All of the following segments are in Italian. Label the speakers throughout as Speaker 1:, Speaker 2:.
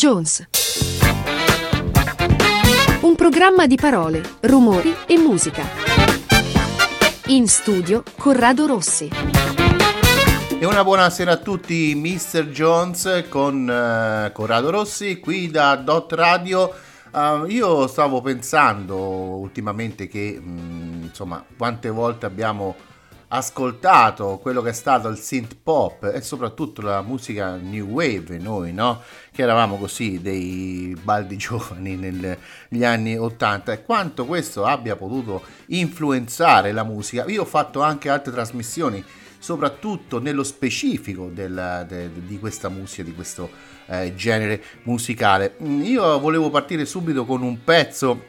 Speaker 1: Jones. Un programma di parole, rumori e musica. In studio Corrado Rossi.
Speaker 2: E una buonasera a tutti, Mr. Jones con uh, Corrado Rossi qui da Dot Radio. Uh, io stavo pensando ultimamente che mh, mm, insomma quante volte abbiamo ascoltato quello che è stato il synth pop e soprattutto la musica new wave noi no? Che eravamo così dei baldi giovani negli anni 80 e quanto questo abbia potuto influenzare la musica. Io ho fatto anche altre trasmissioni soprattutto nello specifico del, de, di questa musica di questo eh, genere musicale. Io volevo partire subito con un pezzo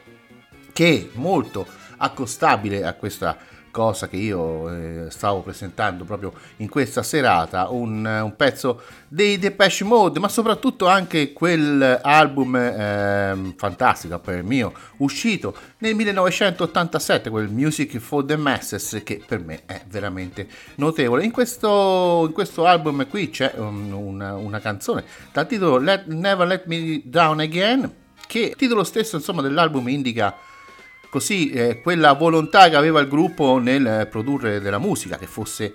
Speaker 2: che è molto accostabile a questa cosa che io eh, stavo presentando proprio in questa serata, un, un, pezzo dei Depeche Mode, ma soprattutto anche quell'album eh, fantastico per mio, uscito nel 1987, quel Music for the Masses, che per me è veramente notevole. In questo, in questo album qui c'è un, una, una, canzone dal titolo Let, Never Let Me Down Again, che il titolo stesso insomma, dell'album indica così eh, quella volontà che aveva il gruppo nel produrre della musica che fosse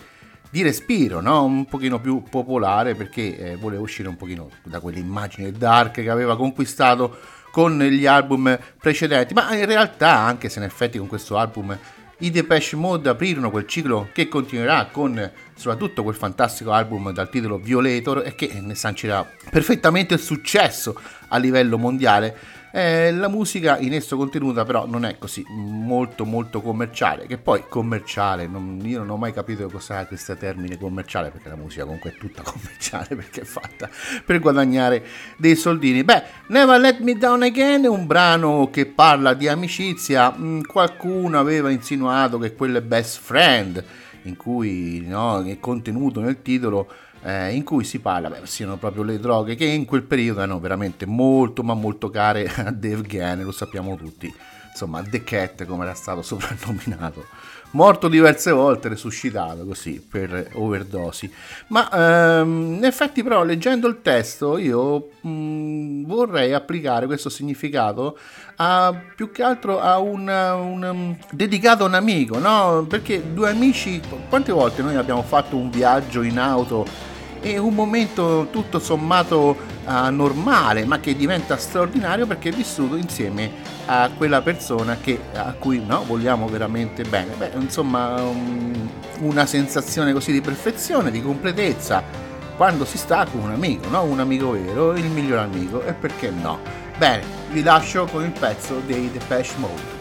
Speaker 2: di respiro, no? un pochino più popolare perché eh, voleva uscire un pochino da quell'immagine dark che aveva conquistato con gli album precedenti, ma in realtà anche se in effetti con questo album i Depeche Mode aprirono quel ciclo che continuerà con soprattutto quel fantastico album dal titolo Violator e che ne sancirà perfettamente il successo a livello mondiale eh, la musica in esso contenuta però non è così molto molto commerciale, che poi commerciale, non, io non ho mai capito cos'è questo termine commerciale, perché la musica comunque è tutta commerciale, perché è fatta per guadagnare dei soldini. Beh, Never Let Me Down Again è un brano che parla di amicizia, mm, qualcuno aveva insinuato che quello è Best Friend, in cui no, è contenuto nel titolo eh, in cui si parla, beh, siano proprio le droghe che in quel periodo erano veramente molto ma molto care a Dave Gann, lo sappiamo tutti, insomma The Cat come era stato soprannominato morto diverse volte, resuscitato così per overdosi. Ma ehm, in effetti, però, leggendo il testo, io mh, mm, vorrei applicare questo significato a, più che altro a un, um, dedicato a un amico, no? Perché due amici, quante volte noi abbiamo fatto un viaggio in auto? È un momento tutto sommato uh, normale, ma che diventa straordinario perché è vissuto insieme a quella persona che, a cui no, vogliamo veramente bene. Beh, insomma, um, una sensazione così di perfezione, di completezza, quando si sta con un amico, no? un amico vero, il miglior amico, e perché no? Bene, vi lascio con il pezzo dei Depeche Mode.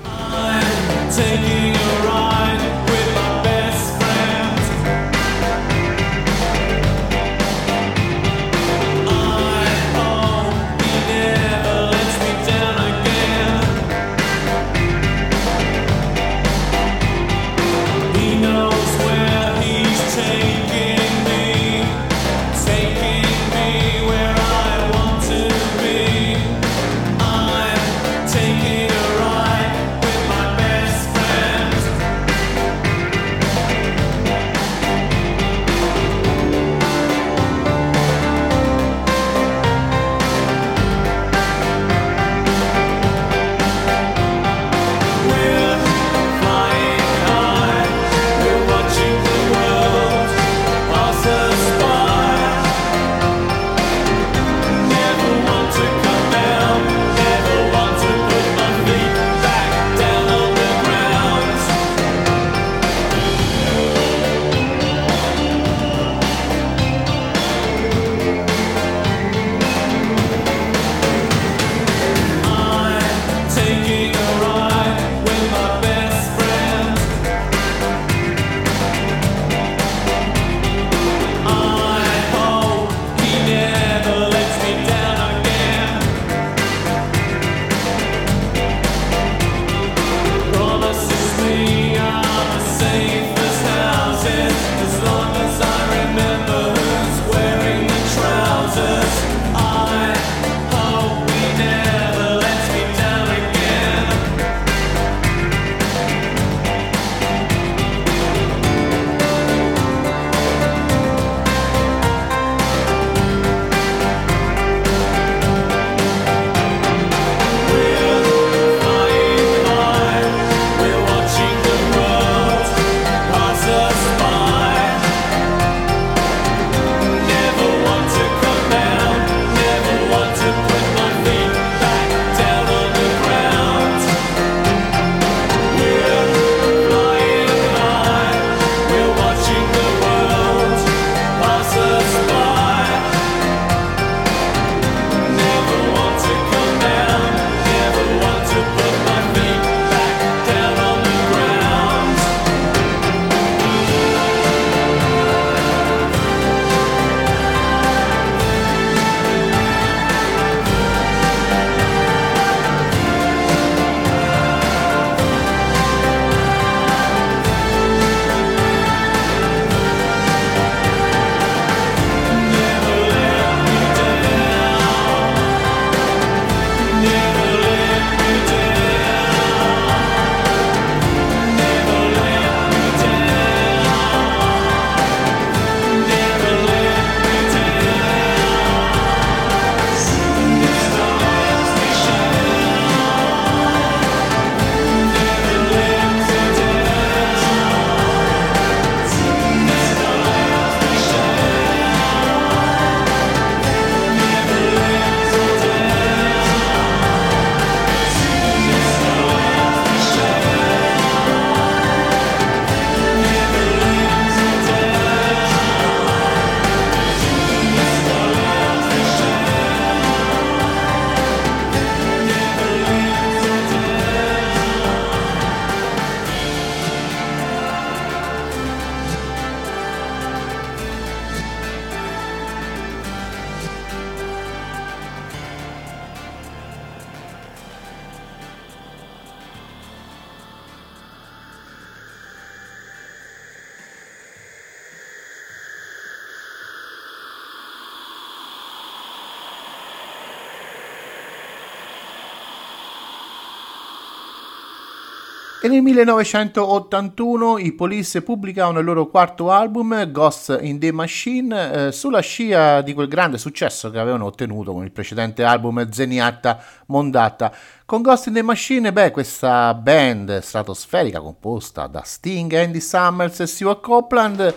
Speaker 2: Nel 1981 i Police pubblicano il loro quarto album, Ghost in the Machine, eh, sulla scia di quel grande successo che avevano ottenuto con il precedente album Zeniatta Mondata. Con Ghost in the Machine, beh, questa band stratosferica composta da Sting, Andy Summers e Stewart Copeland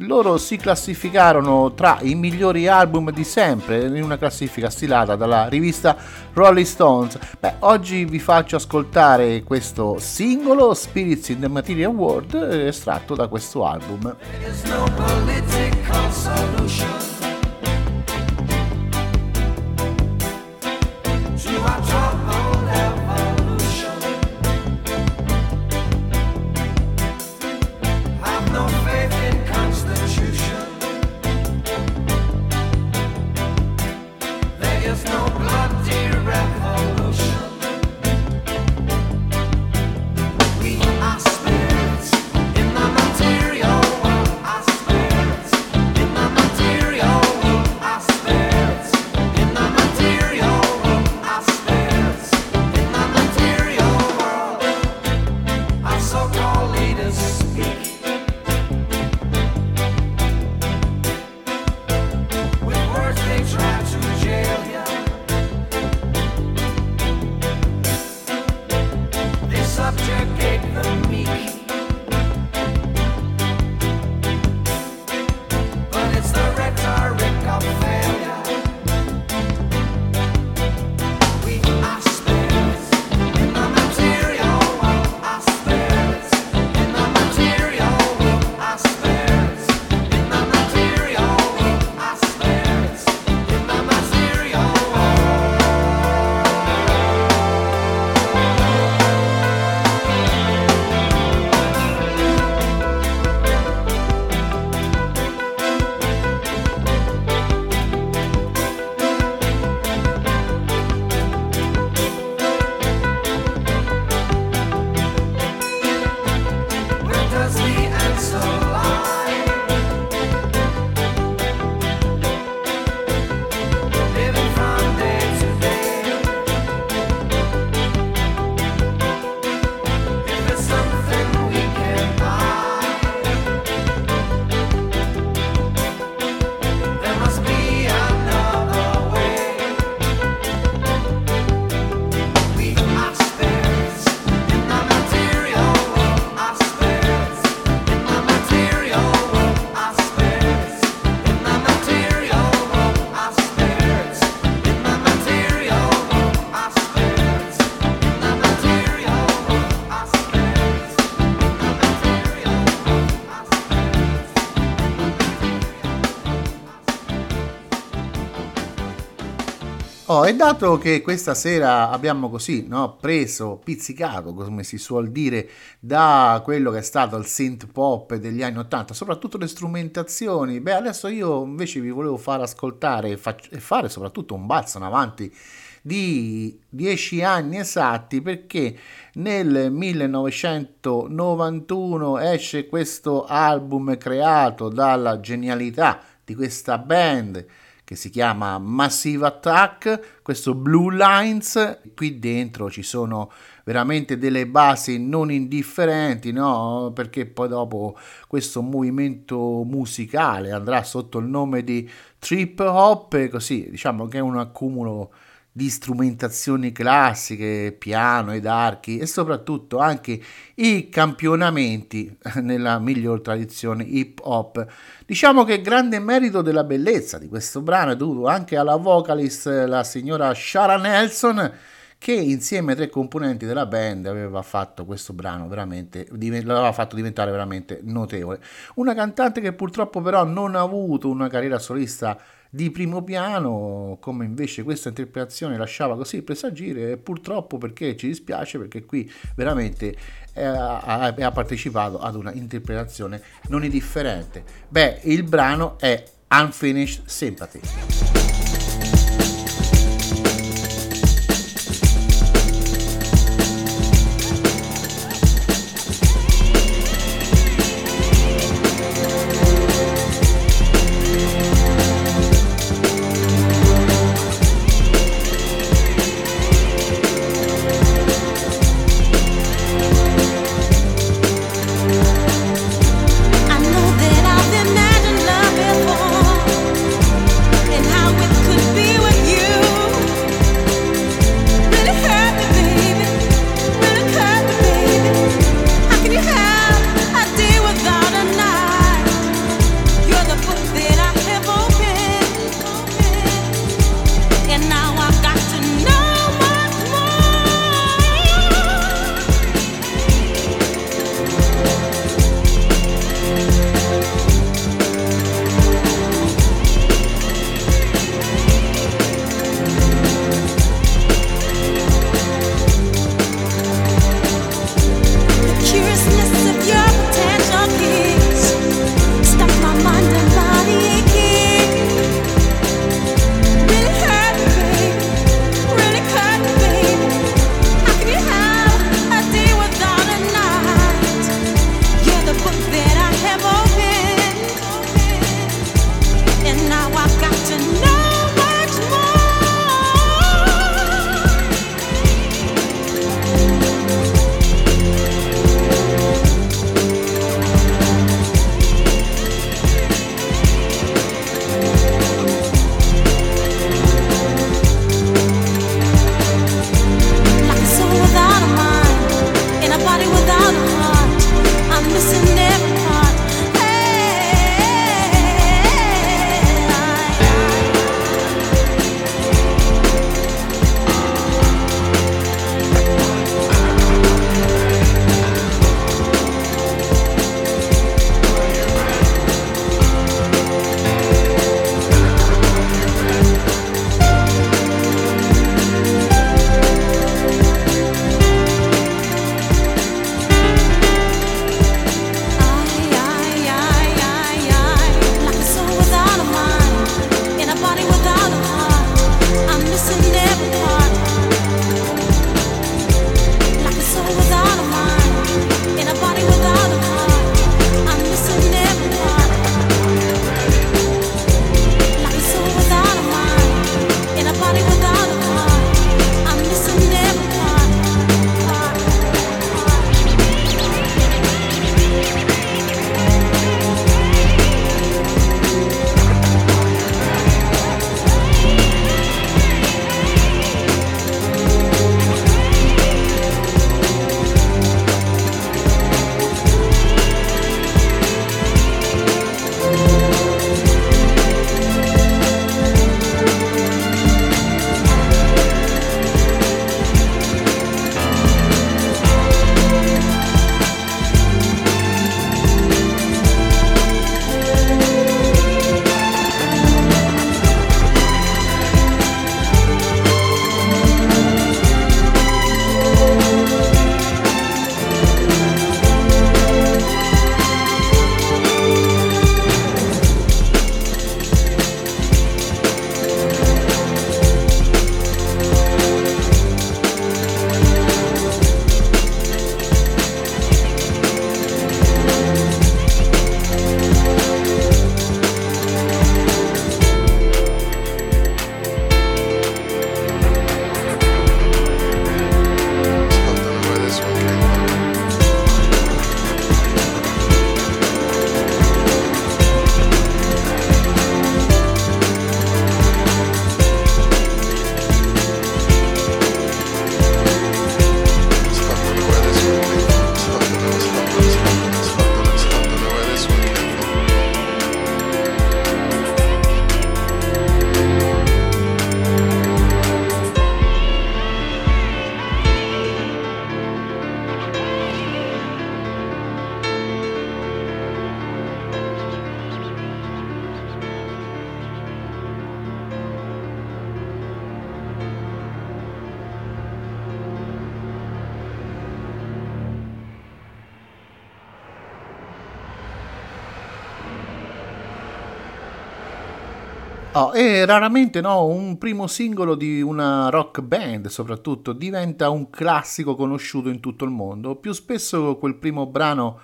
Speaker 2: loro si classificarono tra i migliori album di sempre in una classifica stilata dalla rivista Rolling Stones. Beh, oggi vi faccio ascoltare questo singolo Spirits in the Material World estratto da questo album. Oh, e dato che questa sera abbiamo così no, preso, pizzicato, come si suol dire, da quello che è stato il synth pop degli anni 80, soprattutto le strumentazioni, beh, adesso io invece vi volevo far ascoltare e, fac- e fare soprattutto un balzo in avanti di dieci anni esatti perché nel 1991 esce questo album creato dalla genialità di questa band che si chiama Massive Attack, questo Blue Lines, qui dentro ci sono veramente delle basi non indifferenti, no? Perché poi dopo questo movimento musicale andrà sotto il nome di trip hop, così diciamo che è un accumulo di strumentazioni classiche, piano ed archi e soprattutto anche i campionamenti nella miglior tradizione hip hop. Diciamo che grande merito della bellezza di questo brano è dovuto anche alla vocalist la signora Shara Nelson che insieme ai tre componenti della band aveva fatto questo brano veramente l'aveva fatto diventare veramente notevole. Una cantante che purtroppo però non ha avuto una carriera solista di primo piano, come invece questa interpretazione lasciava così presagire, purtroppo perché ci dispiace, perché qui veramente eh, ha, partecipato ad una interpretazione non indifferente. Beh, il brano è Unfinished Sympathy.
Speaker 3: Raramente no, un primo singolo di una rock band soprattutto diventa un classico conosciuto in tutto il mondo. Più spesso quel primo brano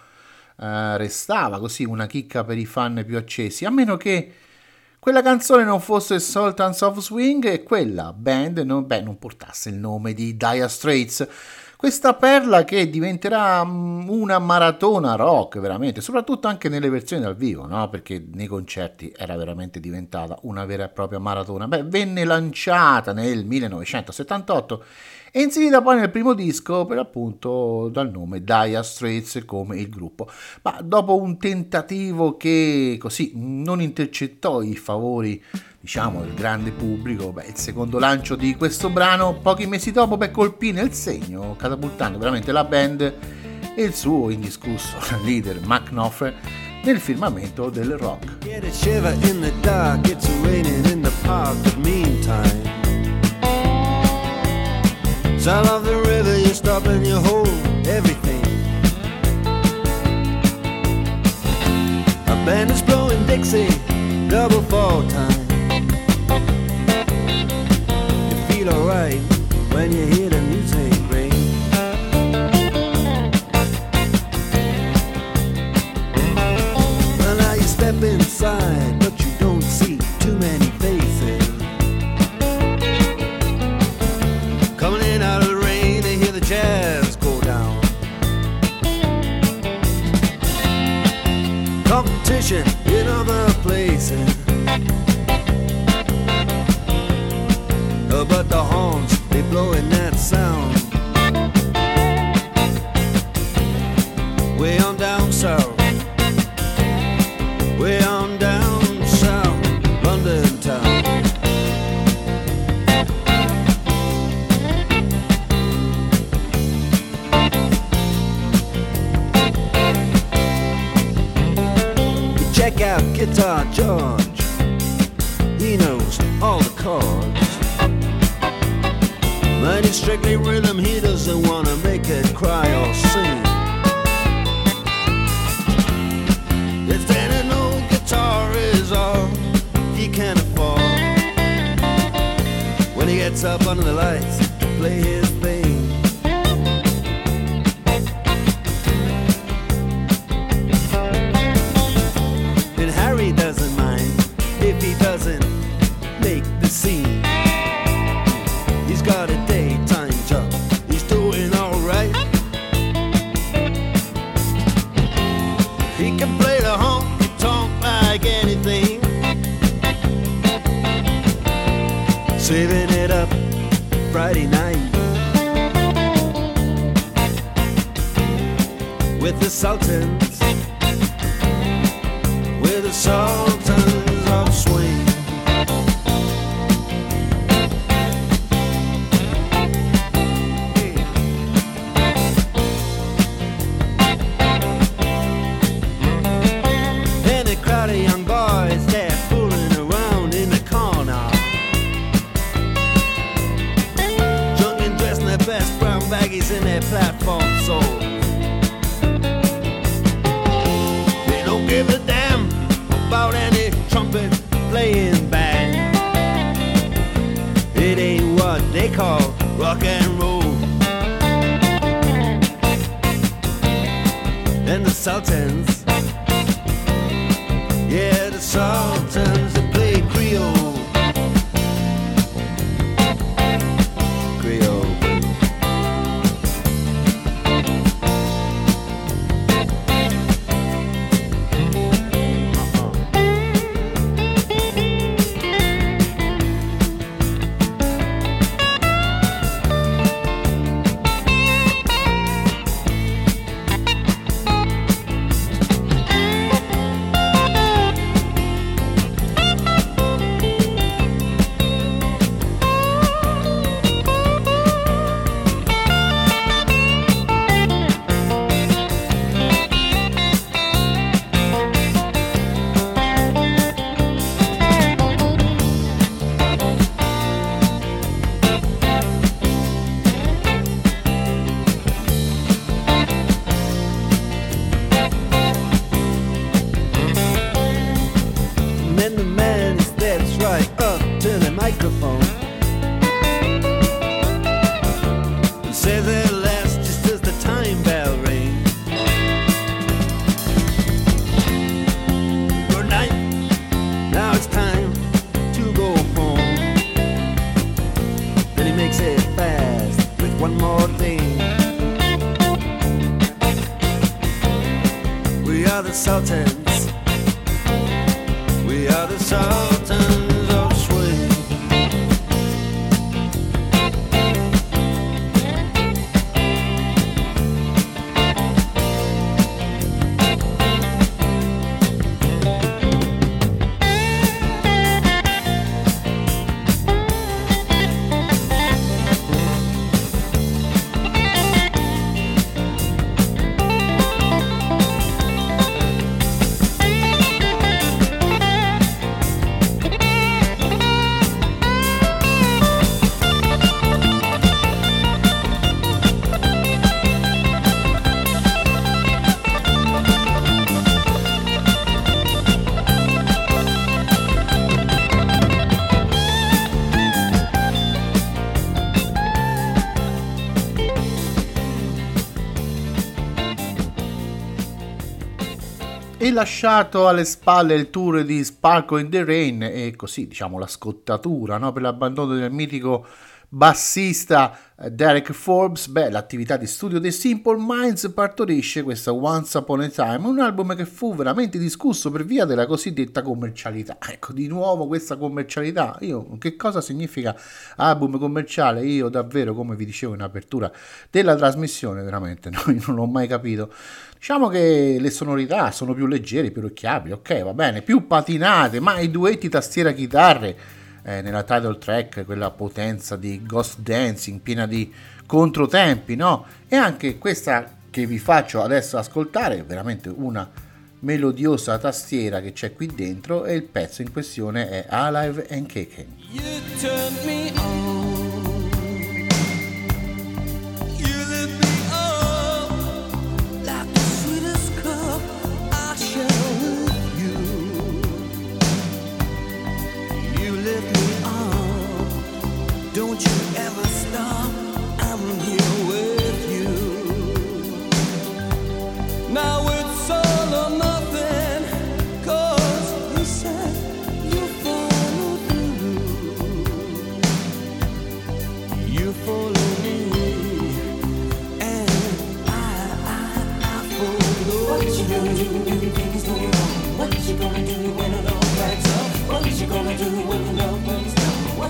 Speaker 3: eh, restava così una chicca per i fan più accesi, a meno che quella canzone non fosse Sultans of Swing e quella band non, beh, non portasse il nome di Dire Straits. Questa perla che diventerà mm, una maratona rock, veramente, soprattutto anche nelle versioni dal vivo, no? perché nei concerti era veramente diventata una vera e propria maratona. Beh, venne lanciata nel 1978 e inserita poi nel primo disco per appunto dal nome Dire Straits come il gruppo. Ma dopo un tentativo che così non intercettò i favori diciamo del grande pubblico, beh, il secondo lancio di questo brano pochi mesi dopo beh, colpì nel segno, catapultando veramente la band e il suo indiscusso leader Mac Knopfler nel firmamento del rock. Sound of the river, you stop and you everything. A band is blowing Dixie, double fall time. Feel alright when you hear the music ring. Well, now you step inside,
Speaker 4: are
Speaker 2: lasciato alle spalle il tour di Sparkle in the Rain e così diciamo la scottatura no, per l'abbandono del mitico bassista eh, Derek Forbes, beh, l'attività di studio dei Simple Minds partorisce questa Once Upon a Time, un album che fu veramente discusso per via della cosiddetta commercialità. Ecco, di nuovo questa commercialità. Io, che cosa significa album commerciale? Io davvero, come vi dicevo in apertura della trasmissione, veramente no, non l'ho mai capito. Diciamo che le sonorità sono più leggere, più orecchiabili, ok, va bene, più patinate, ma i duetti tastiera-chitarre eh, nella title track, quella potenza di Ghost Dancing piena di controtempi, no? E anche questa che vi faccio adesso ascoltare, veramente una melodiosa tastiera che c'è qui dentro e il pezzo in questione è Alive and Kicking.
Speaker 4: Don't you ever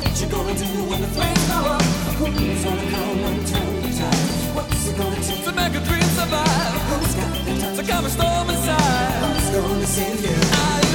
Speaker 5: What you gonna do when the flames go up? Who's gonna come and? What's it gonna take
Speaker 4: To make a dream survive,
Speaker 5: Who's got the time?
Speaker 4: to calm a storm inside.
Speaker 5: Who's gonna save you?
Speaker 4: Alive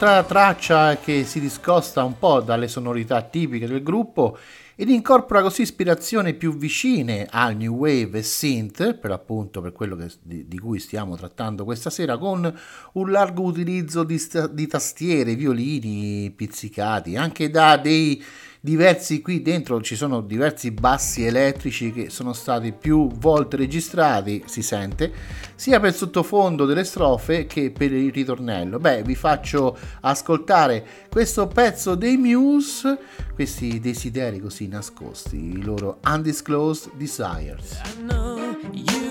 Speaker 2: Un'altra traccia che si discosta un po' dalle sonorità tipiche del gruppo ed incorpora così ispirazioni più vicine al new wave e synth, per appunto per quello che- di, di cui stiamo trattando questa sera, con un largo utilizzo di, di tastiere, violini pizzicati, anche da dei diversi qui dentro ci sono diversi bassi elettrici che sono stati più volte registrati, si sente, sia per il sottofondo delle strofe che per il ritornello. Beh, vi faccio ascoltare questo pezzo dei Muse, questi desideri così nascosti, i loro undisclosed desires.
Speaker 4: I know you've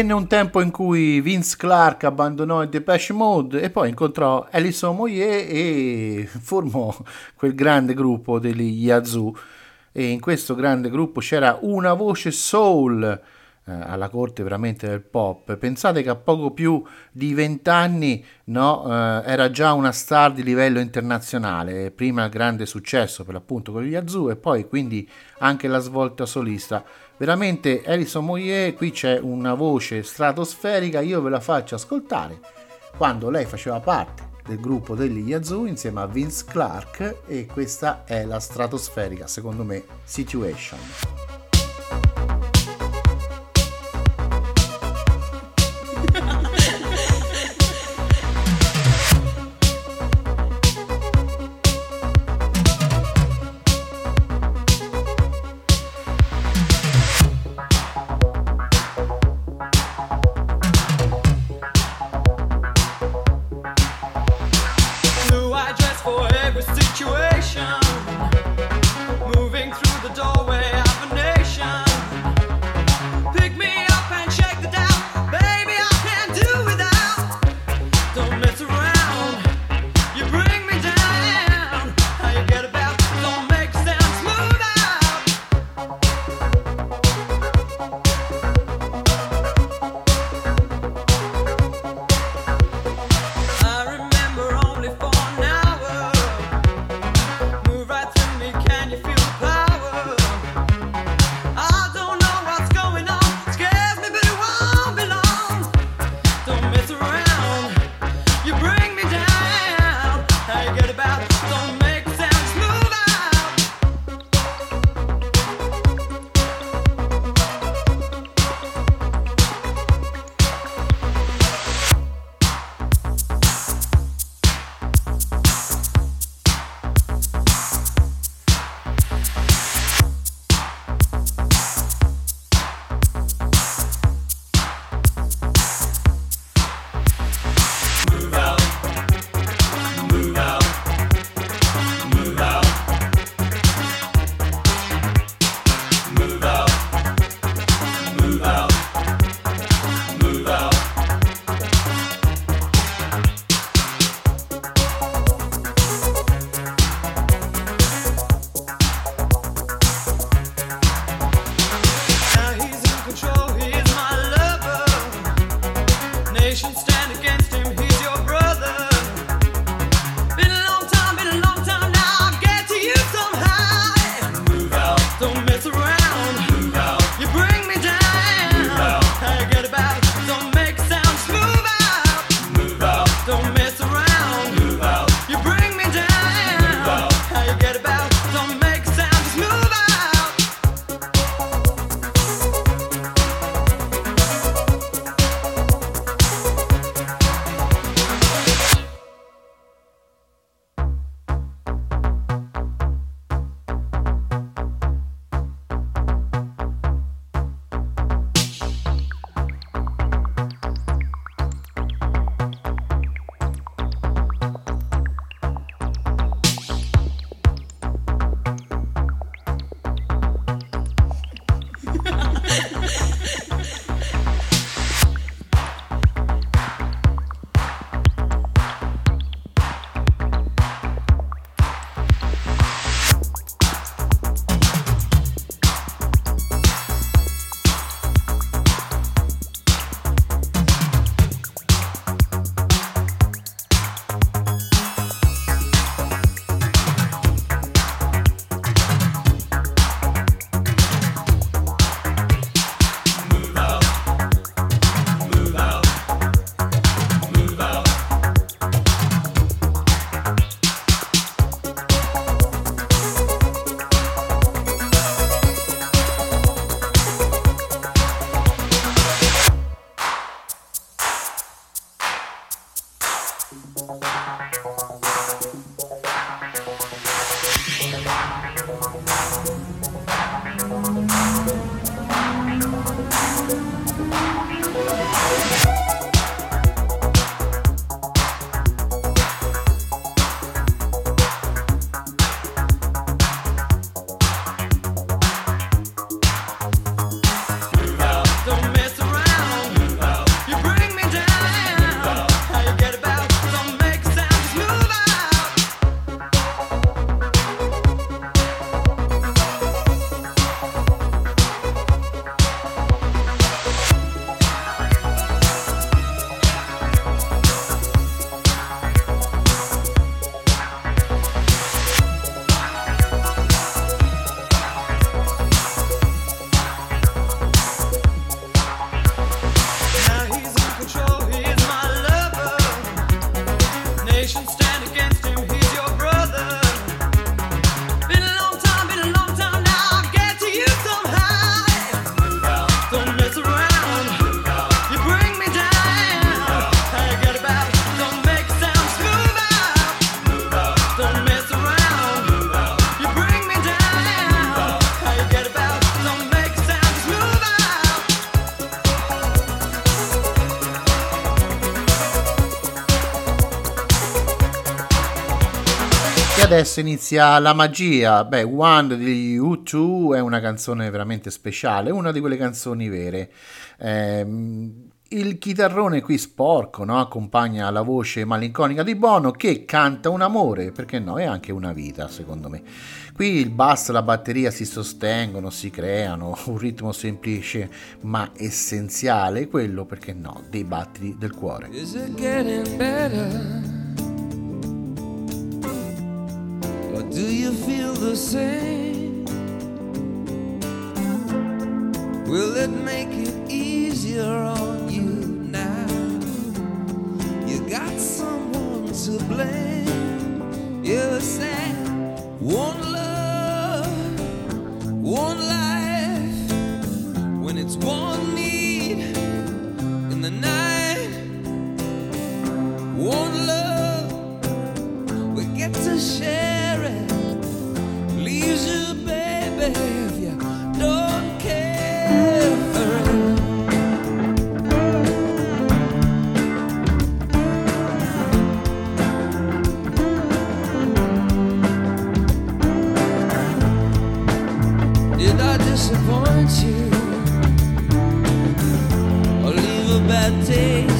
Speaker 2: venne un tempo in cui Vince Clark abbandonò il Depeche Mode e poi incontrò Alison Moyer e formò quel grande gruppo degli Yazoo. E in questo grande gruppo c'era una voce soul eh, alla corte veramente del pop. Pensate che a poco più di vent'anni no, eh, era già una star di livello internazionale, prima grande successo per l'appunto con gli Yazoo e poi quindi anche la svolta solista. Veramente Alison Moyer, qui c'è una voce stratosferica, io ve la faccio ascoltare quando lei faceva parte del gruppo degli Yazoo insieme a Vince Clark e questa è la stratosferica, secondo me, Situation. Inizia la magia. Beh, One di U2 è una canzone veramente speciale, una di quelle canzoni vere. Ehm, il chitarrone qui sporco no? accompagna la voce malinconica di Bono che canta un amore, perché no, è anche una vita secondo me. Qui il basso e la batteria si sostengono, si creano, un ritmo semplice ma essenziale, quello perché no, dei battiti del cuore.
Speaker 4: Is it getting better? Do you feel the same? Will it make it easier on you now? You got someone to blame. You said one love, one life. When it's one need in the night, one love, we get to share disappoint you? Or leave a bad taste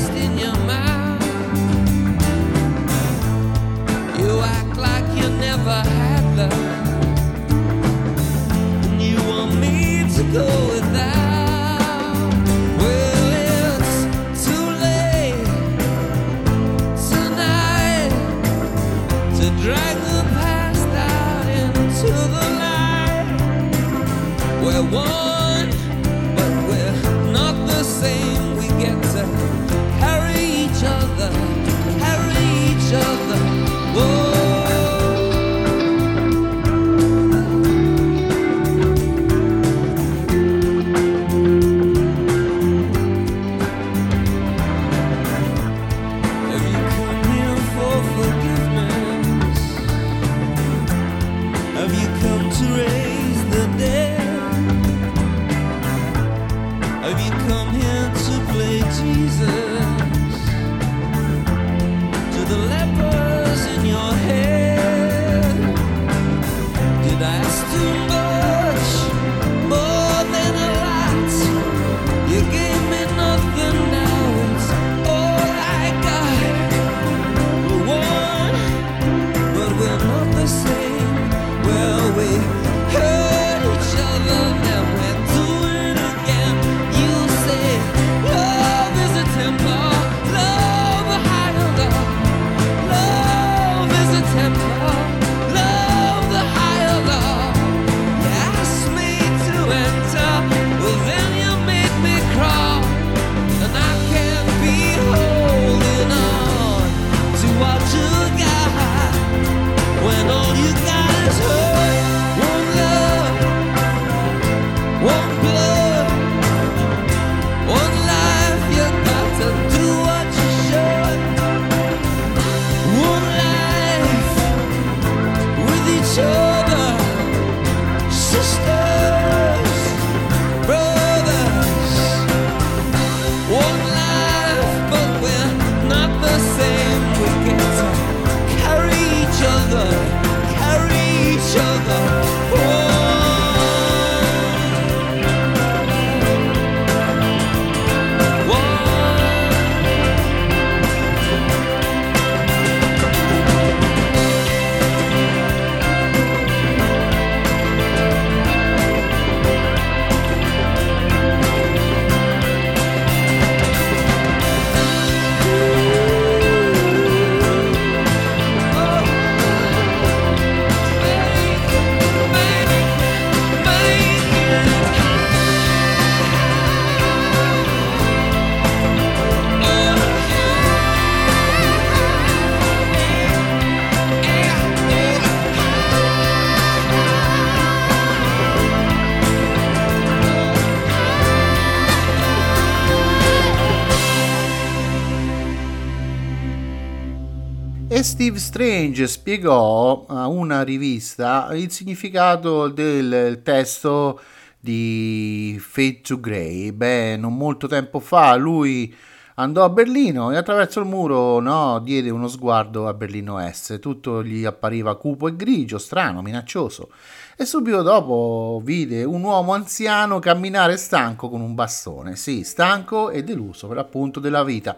Speaker 2: Steve Strange spiegò a una rivista il significato del testo di Fade to Grey. Beh, non molto tempo fa lui Andò a Berlino e attraverso il muro no, diede uno sguardo a Berlino Est. Tutto gli appariva cupo e grigio, strano, minaccioso. E subito dopo vide un uomo anziano camminare stanco con un bastone. Sì, stanco e deluso per l'appunto della vita.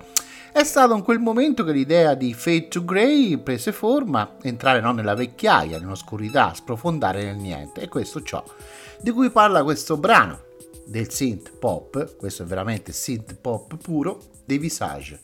Speaker 2: È stato in quel momento che l'idea di Fade to Grey prese forma, entrare no, nella vecchiaia, nell'oscurità, sprofondare nel niente. E questo ciò di cui parla questo brano del synth pop, questo è veramente synth pop puro, dei Visage.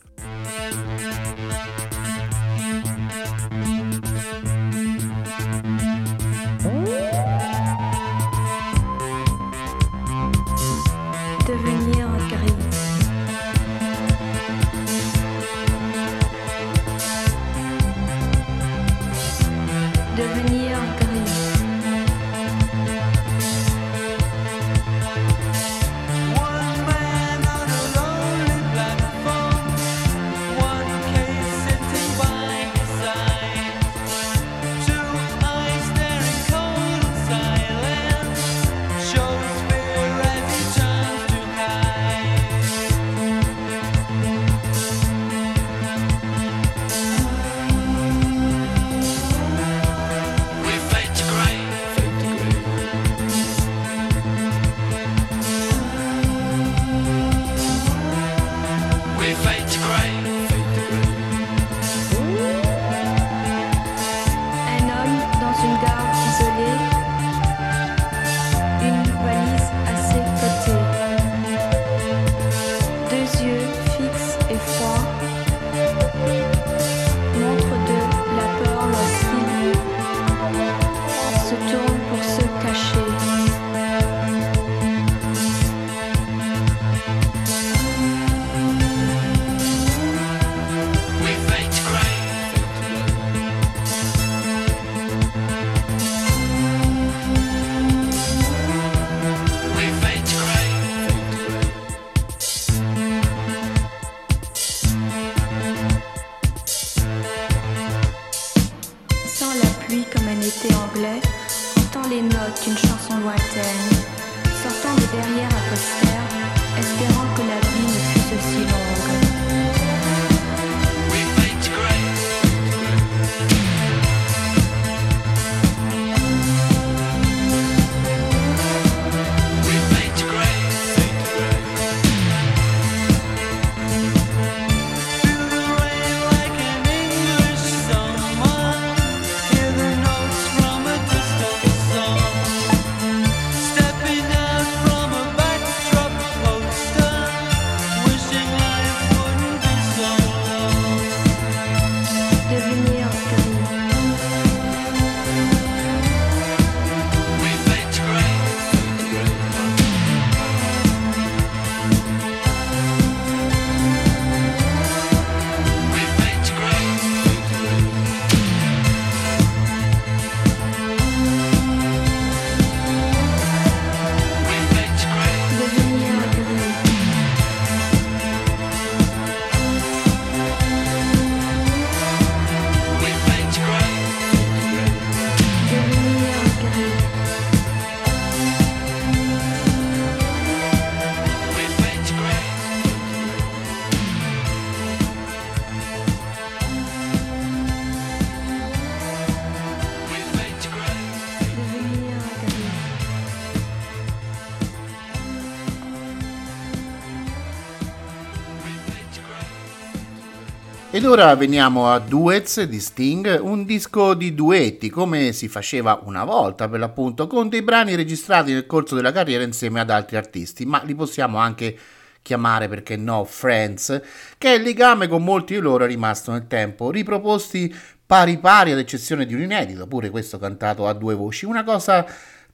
Speaker 2: Ed ora veniamo a Duets di Sting, un disco di duetti come si faceva una volta per l'appunto, con dei brani registrati nel corso della carriera insieme ad altri artisti, ma li possiamo anche chiamare perché no Friends, che è il legame con molti di loro è rimasto nel tempo, riproposti pari pari ad eccezione di un inedito, pure questo cantato a due voci, una cosa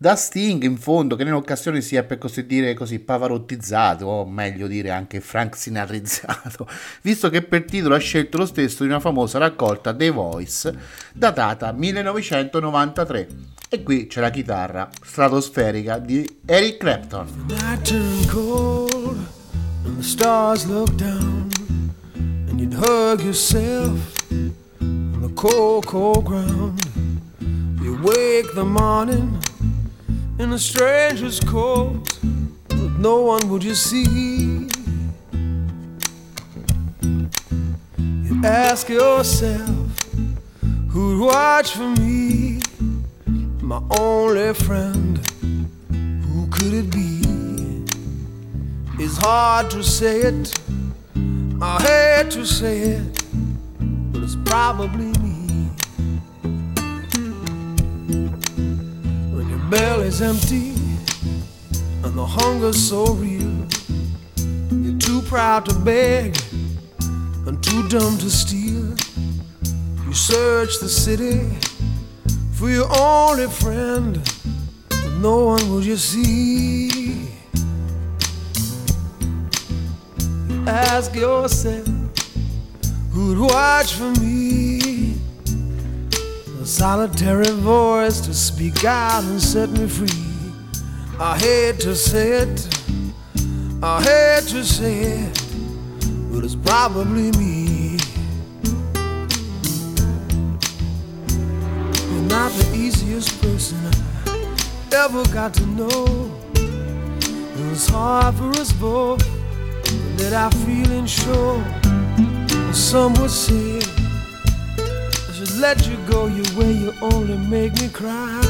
Speaker 2: da Sting in fondo che nell'occasione si è per così dire così pavarottizzato o meglio dire anche Frank Sinatrizzato visto che per titolo ha scelto lo stesso di una famosa raccolta The Voice datata 1993 e qui c'è la chitarra stratosferica di Eric Clapton.
Speaker 6: You wake the morning in a stranger's coat but no one would you see You ask yourself, who'd watch for me? My only friend, who could it be? It's hard to say it, I hate to say it, but it's probably belly's empty and the hunger's so real, you're too proud to beg and too dumb to steal. You search the city for your only friend, but no one will you see. You ask yourself, who'd watch for me? Solitary voice to speak out and set me free. I hate to say it, I hate to say it, but it's probably me. You're not the easiest person I ever got to know. It was hard for us both to let our feelings show. Some would say let you go your way. You only make me cry.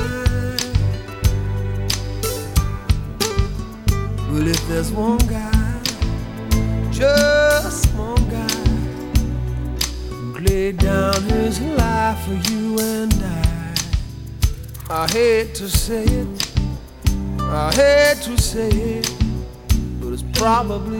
Speaker 6: Well, if there's one guy, just one guy, who laid down his life for you and I, I hate to say it, I hate to say it, but it's probably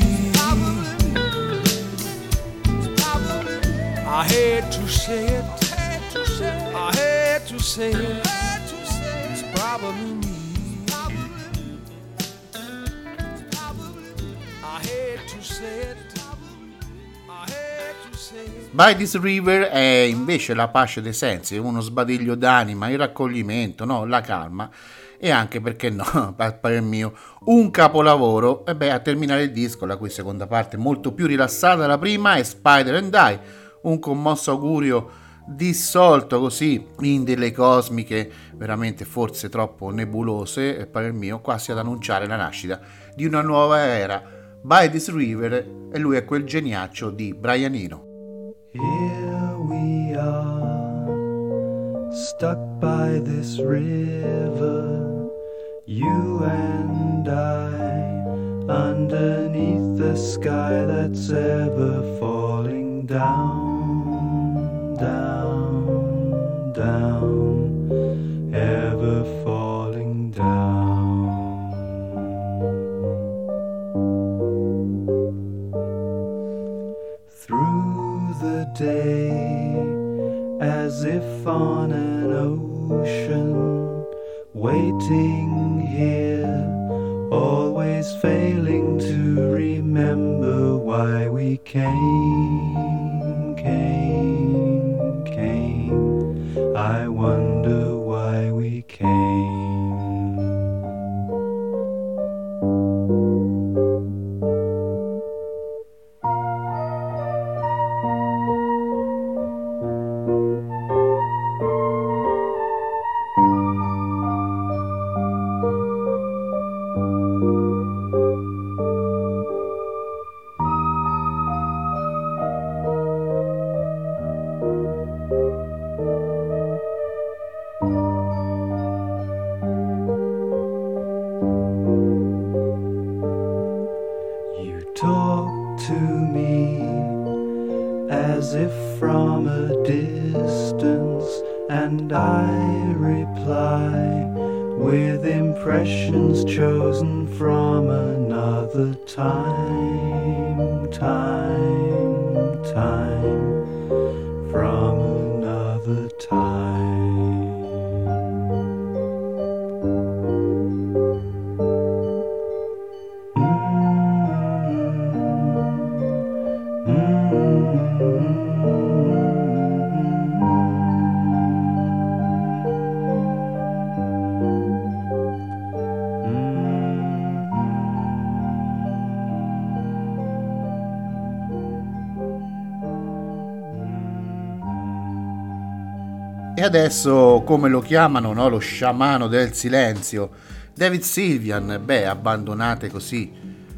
Speaker 6: I hate to say it. I hate to say it. It's probably me.
Speaker 2: By This River è invece la pace dei sensi, uno sbadiglio d'anima, il raccoglimento, no? la calma e anche perché no, a parer mio, un capolavoro. E beh, a terminare il disco, la cui seconda parte molto più rilassata della prima, è Spider and Die, un commosso augurio dissolto così in delle cosmiche veramente forse troppo nebulose, e parer mio, quasi ad annunciare la nascita di una nuova era. By This River e lui è quel geniaccio di Brian Eno.
Speaker 7: Here we are, stuck by this river, you and I, underneath the sky that's ever falling down, down, down, ever falling down. Through the day, as if on an ocean, waiting here, always failing to remember why we came,
Speaker 2: E adesso, come lo chiamano, no? lo sciamano del silenzio, David Sylvian, beh, abbandonate così,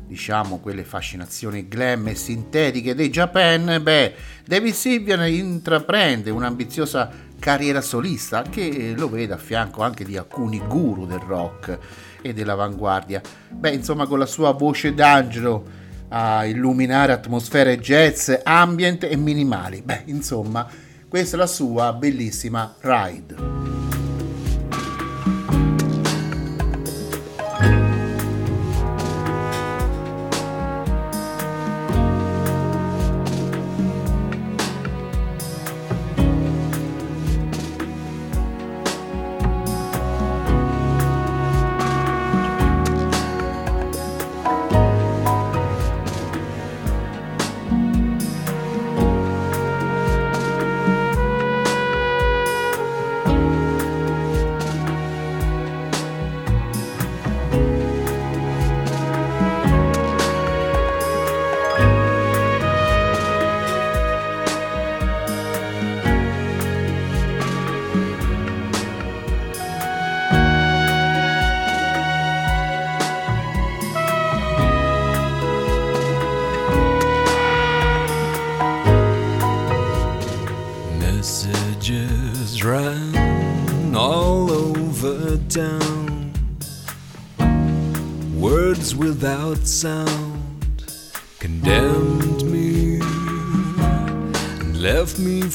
Speaker 2: diciamo, quelle fascinazioni glam e sintetiche dei Japan, beh, David Sylvian intraprende un'ambiziosa carriera solista che lo vede a fianco anche di alcuni guru del rock e dell'avanguardia. Beh, insomma, con la sua voce d'angelo a illuminare atmosfere jazz, ambient e minimali. Beh, insomma, questa è la sua bellissima Ride.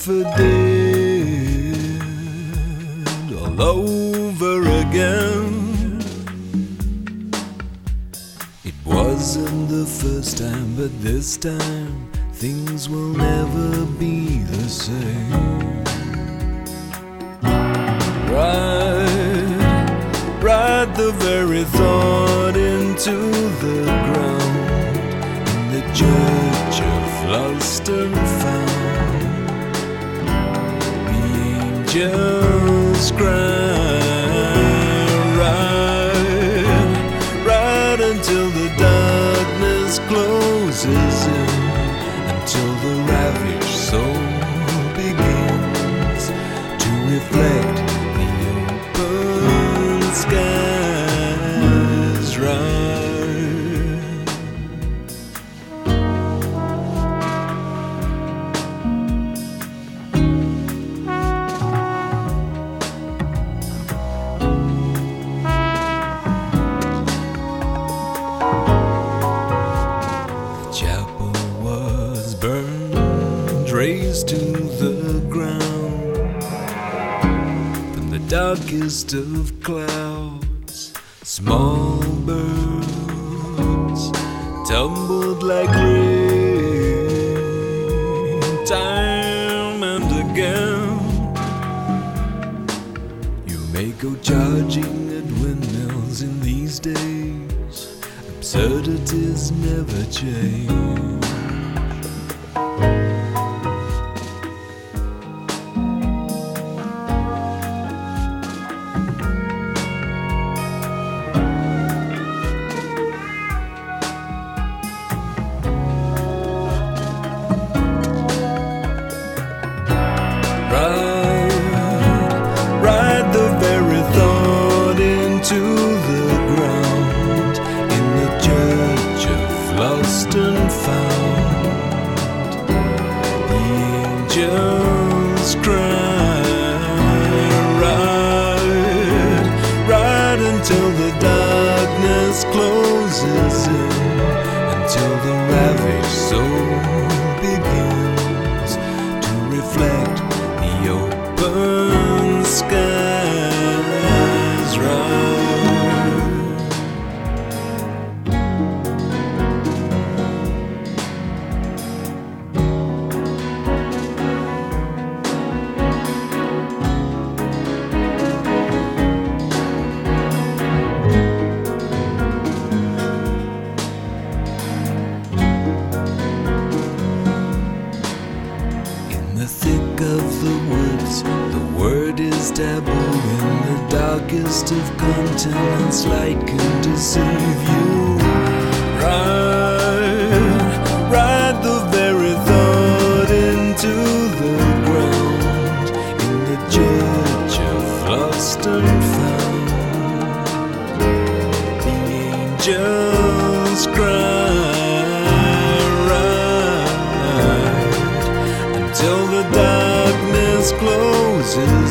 Speaker 8: Dead all over again. It wasn't the first time, but this time things will never be the same. Ride, ride the very thought into the ground in the church of lost just grind right, right until the darkness closes. Of clouds, small birds tumbled like rain, time and again. You may go charging at windmills in these days. Absurdities never change. faces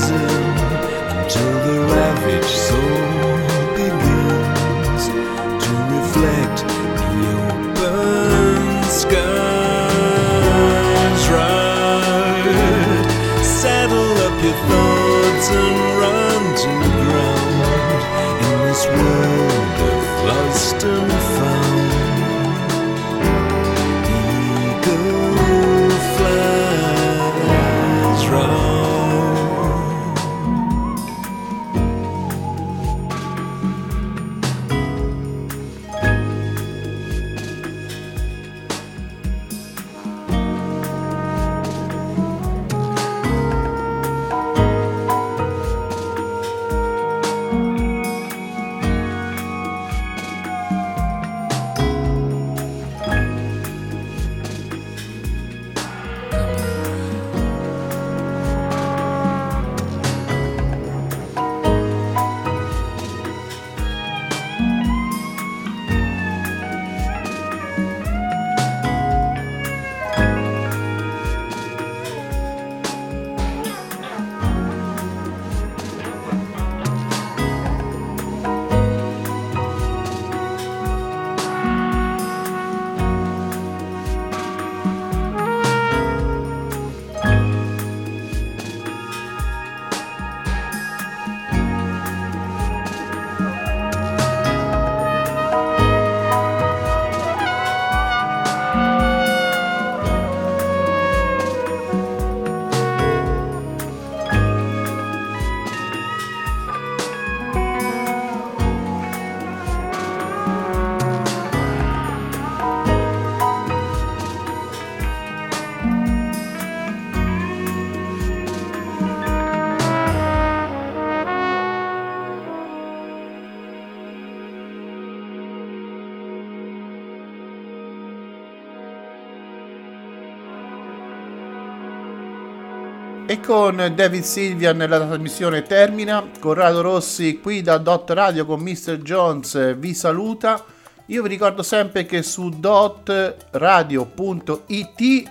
Speaker 2: E con David Silvian la trasmissione termina. Corrado Rossi qui da Dot Radio con Mr. Jones vi saluta. Io vi ricordo sempre che su dotradio.it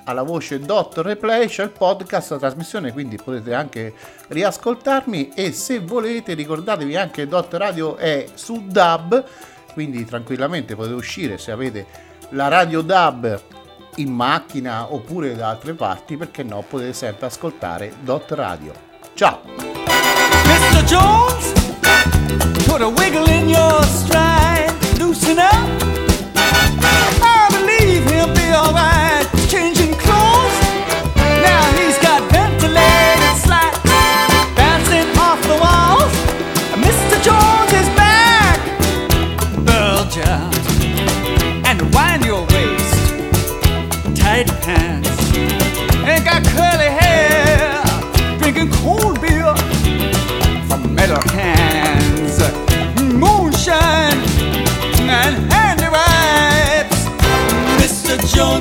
Speaker 2: alla voce Dot Replay c'è il podcast, la trasmissione, quindi potete anche riascoltarmi e se volete ricordatevi anche che Dot Radio è su Dub, quindi tranquillamente potete uscire se avete la radio DAB in macchina oppure da altre parti, perché no, potete sempre ascoltare Dot Radio. Ciao!
Speaker 9: Mr. Jones, put a wiggle in your stride. Loosen up.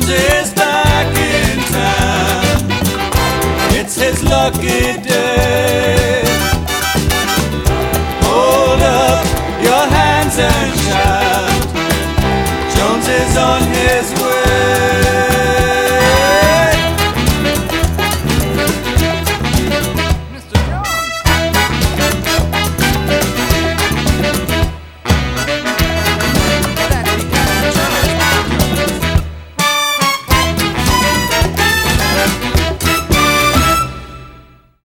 Speaker 9: Back in. It's his lucky day.